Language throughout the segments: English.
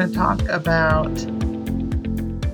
going to talk about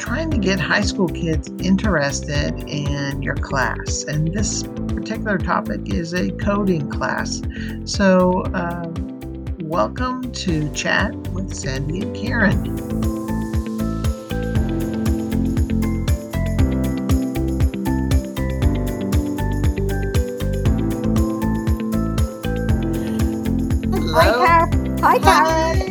trying to get high school kids interested in your class. And this particular topic is a coding class. So, uh, welcome to Chat with Sandy and Karen. Hi, Karen.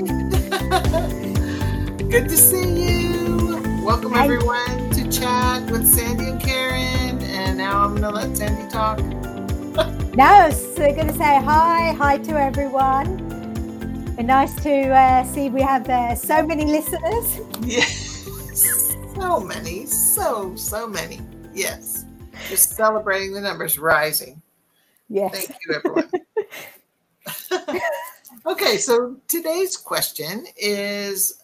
Good to see you. Welcome, Hi. everyone, to chat with Sandy and Karen. And now I'm going to let Sandy talk. no, so to say hi. Hi to everyone. And nice to uh, see we have uh, so many listeners. Yes. So many. So, so many. Yes. Just celebrating the numbers rising. Yes. Thank you, everyone. Okay, so today's question is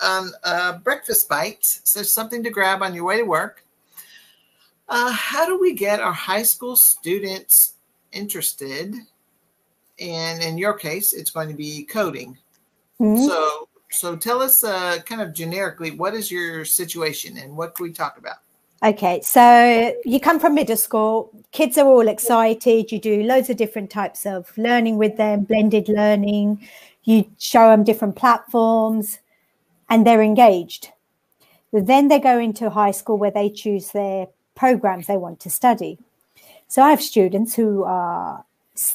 um, a breakfast bite. So something to grab on your way to work. Uh, how do we get our high school students interested? And in your case, it's going to be coding. Mm-hmm. So, so tell us uh, kind of generically what is your situation and what can we talk about? Okay, so you come from middle school, kids are all excited. You do loads of different types of learning with them, blended learning. You show them different platforms and they're engaged. Then they go into high school where they choose their programs they want to study. So I have students who are,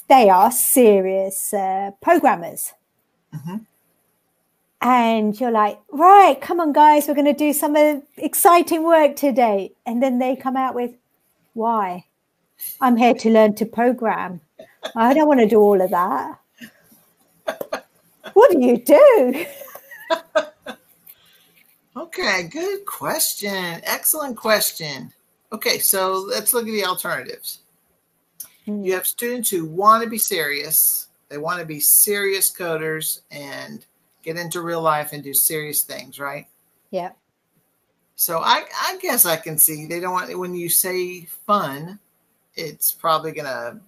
they are serious uh, programmers. Mm-hmm and you're like, right, come on, guys, we're going to do some exciting work today. And then they come out with, why? I'm here to learn to program. I don't want to do all of that. what do you do? okay, good question. Excellent question. Okay, so let's look at the alternatives. Mm. You have students who want to be serious, they want to be serious coders and get into real life and do serious things, right? Yeah. So I, I guess I can see they don't want when you say fun, it's probably gonna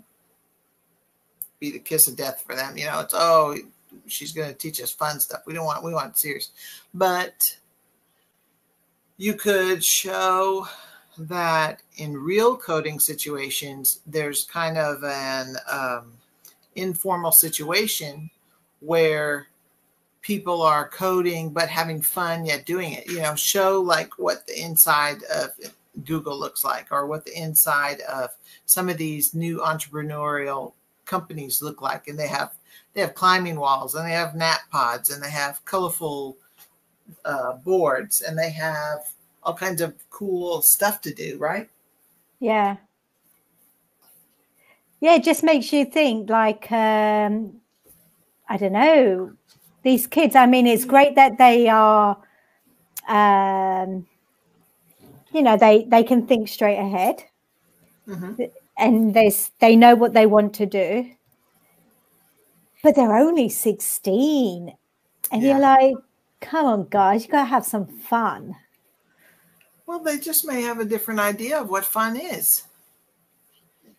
be the kiss of death for them. You know, it's oh, she's gonna teach us fun stuff. We don't want we want serious, but you could show that in real coding situations, there's kind of an um, informal situation where people are coding but having fun yet doing it. You know, show like what the inside of Google looks like or what the inside of some of these new entrepreneurial companies look like. And they have they have climbing walls and they have nap pods and they have colorful uh, boards and they have all kinds of cool stuff to do, right? Yeah. Yeah, it just makes you think like um I don't know, these kids. I mean, it's great that they are, um, you know, they they can think straight ahead, mm-hmm. and they they know what they want to do. But they're only sixteen, and yeah. you're like, come on, guys, you gotta have some fun. Well, they just may have a different idea of what fun is.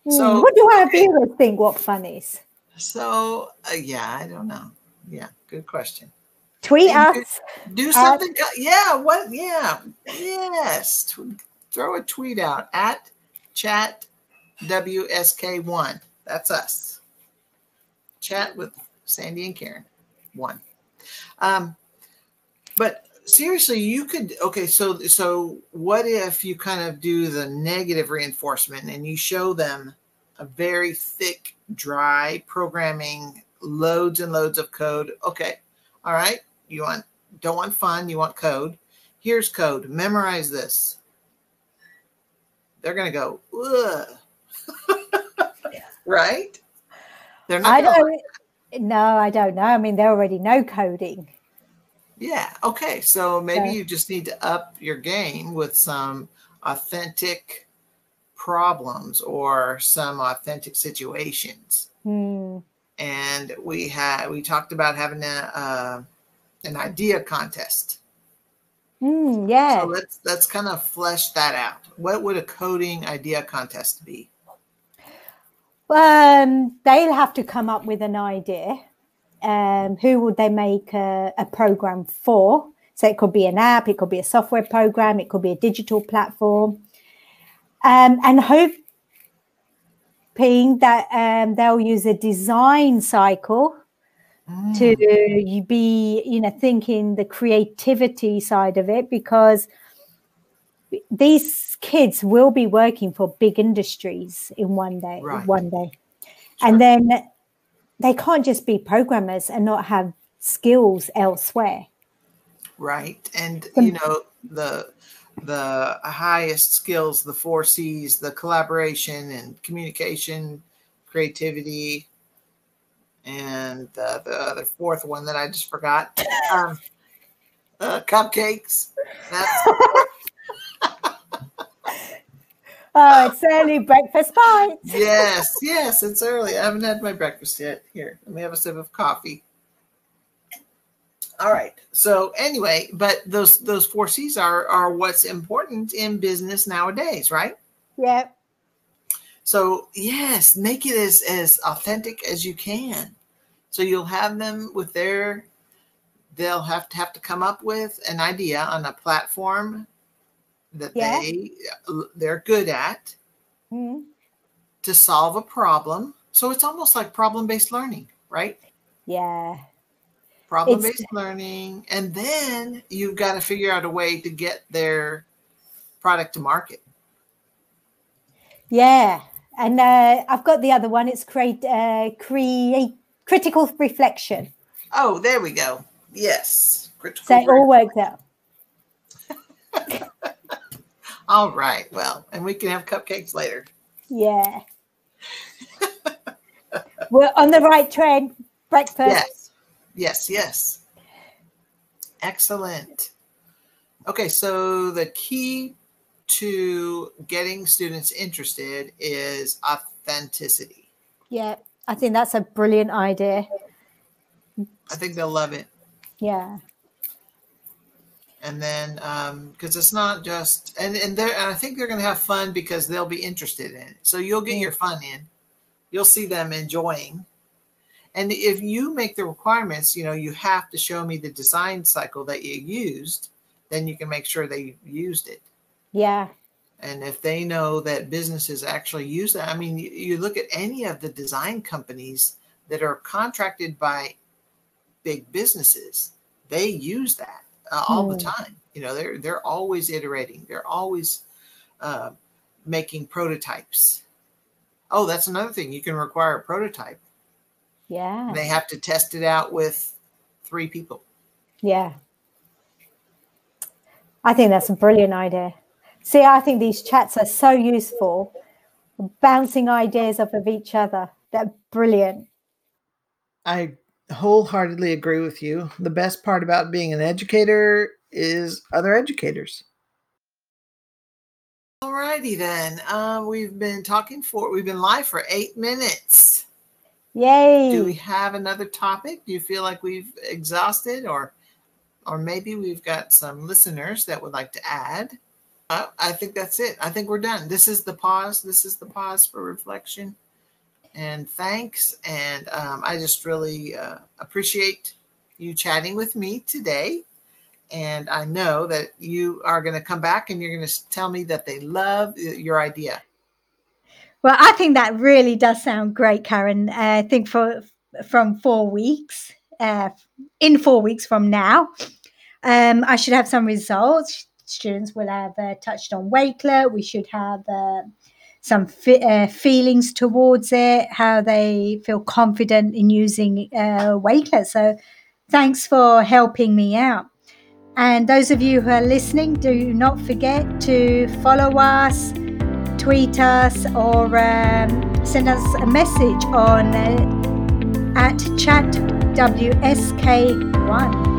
Hmm, so, what do our viewers think what fun is? So, uh, yeah, I don't know. Yeah, good question. Tweet us. Do something. At, yeah. What? Yeah. Yes. Throw a tweet out at chat WSK1. That's us. Chat with Sandy and Karen. One. Um, but seriously, you could. Okay. So, so what if you kind of do the negative reinforcement and you show them a very thick, dry programming loads and loads of code. Okay. All right. You want don't want fun, you want code. Here's code. Memorize this. They're gonna go, right? They're not I don't no, I don't know. I mean, they already know coding. Yeah. Okay. So maybe you just need to up your game with some authentic problems or some authentic situations. Hmm and we had we talked about having a uh, an idea contest. Mm, yeah. So let's let's kind of flesh that out. What would a coding idea contest be? Um, they'll have to come up with an idea, um, who would they make a, a program for? So it could be an app, it could be a software program, it could be a digital platform, um, and hoping that um, they'll use a design cycle to you be you know thinking the creativity side of it because these kids will be working for big industries in one day Right. one day Sure. and then they can't just be programmers and not have skills elsewhere. Right. And you know the the highest skills the four c's the collaboration and communication creativity and uh, the other fourth one that i just forgot. Um, uh, cupcakes. That's oh it's early breakfast bites yes yes it's early. I haven't had my breakfast yet. Here let me have a sip of coffee. All right so anyway but those those four c's are are what's important in business nowadays right? Yep. So yes, make it as as authentic as you can. So you'll have them with their they'll have to have to come up with an idea on a platform that Yeah. they they're good at Mhm. to solve a problem. So it's almost like problem-based learning, right? yeah Problem-based learning and then you've got to figure out a way to get their product to market. Yeah, and uh, I've got the other one. It's create uh, create critical reflection. Oh, there we go. Yes. Critical So it all works out. All right. Well, and we can have cupcakes later. Yeah, we're on the right trend. Breakfast. Yes. Yes. Yes. Excellent. Okay. So the key to getting students interested is authenticity. Yeah, I think that's a brilliant idea. I think they'll love it. Yeah, And then, um, because it's not just, and and they and I think they're going to have fun because they'll be interested in it. So you'll get your fun in. You'll see them enjoying. And if you make the requirements, you know, you have to show me the design cycle that you used, then you can make sure they used it. yeah, And if they know that businesses actually use that, I mean, you, you look at any of the design companies that are contracted by big businesses, they use that uh, all the Hmm. time. You know, they're they're always iterating. They're always uh, making prototypes. Oh, that's another thing. You can require a prototype. yeah, They have to test it out with three people. yeah. I think that's a brilliant idea. See, I think these chats are so useful, bouncing ideas off of each other. They're brilliant. I wholeheartedly agree with you. The best part about being an educator is other educators. Alrighty then. Uh, we've been talking for we've been live for eight minutes. Yay! Do we have another topic? Do you feel like we've exhausted, or or maybe we've got some listeners that would like to add? Uh, I think that's it. I think we're done. This is the pause. This is the pause for reflection and thanks. And um, I just really uh, appreciate you chatting with me today. And I know that you are going to come back and you're going to tell me that they love your idea. Well, I think that really does sound great, Karen. Uh, I think for from four weeks, uh, in four weeks from now, um, I should have some results. Students will have uh, touched on Wakelet. We should have uh, some fe- uh, feelings towards it, how they feel confident in using uh. So, thanks for helping me out. And those of you who are listening, do not forget to follow us tweet us or um, send us a message on uh, at chat WSK1.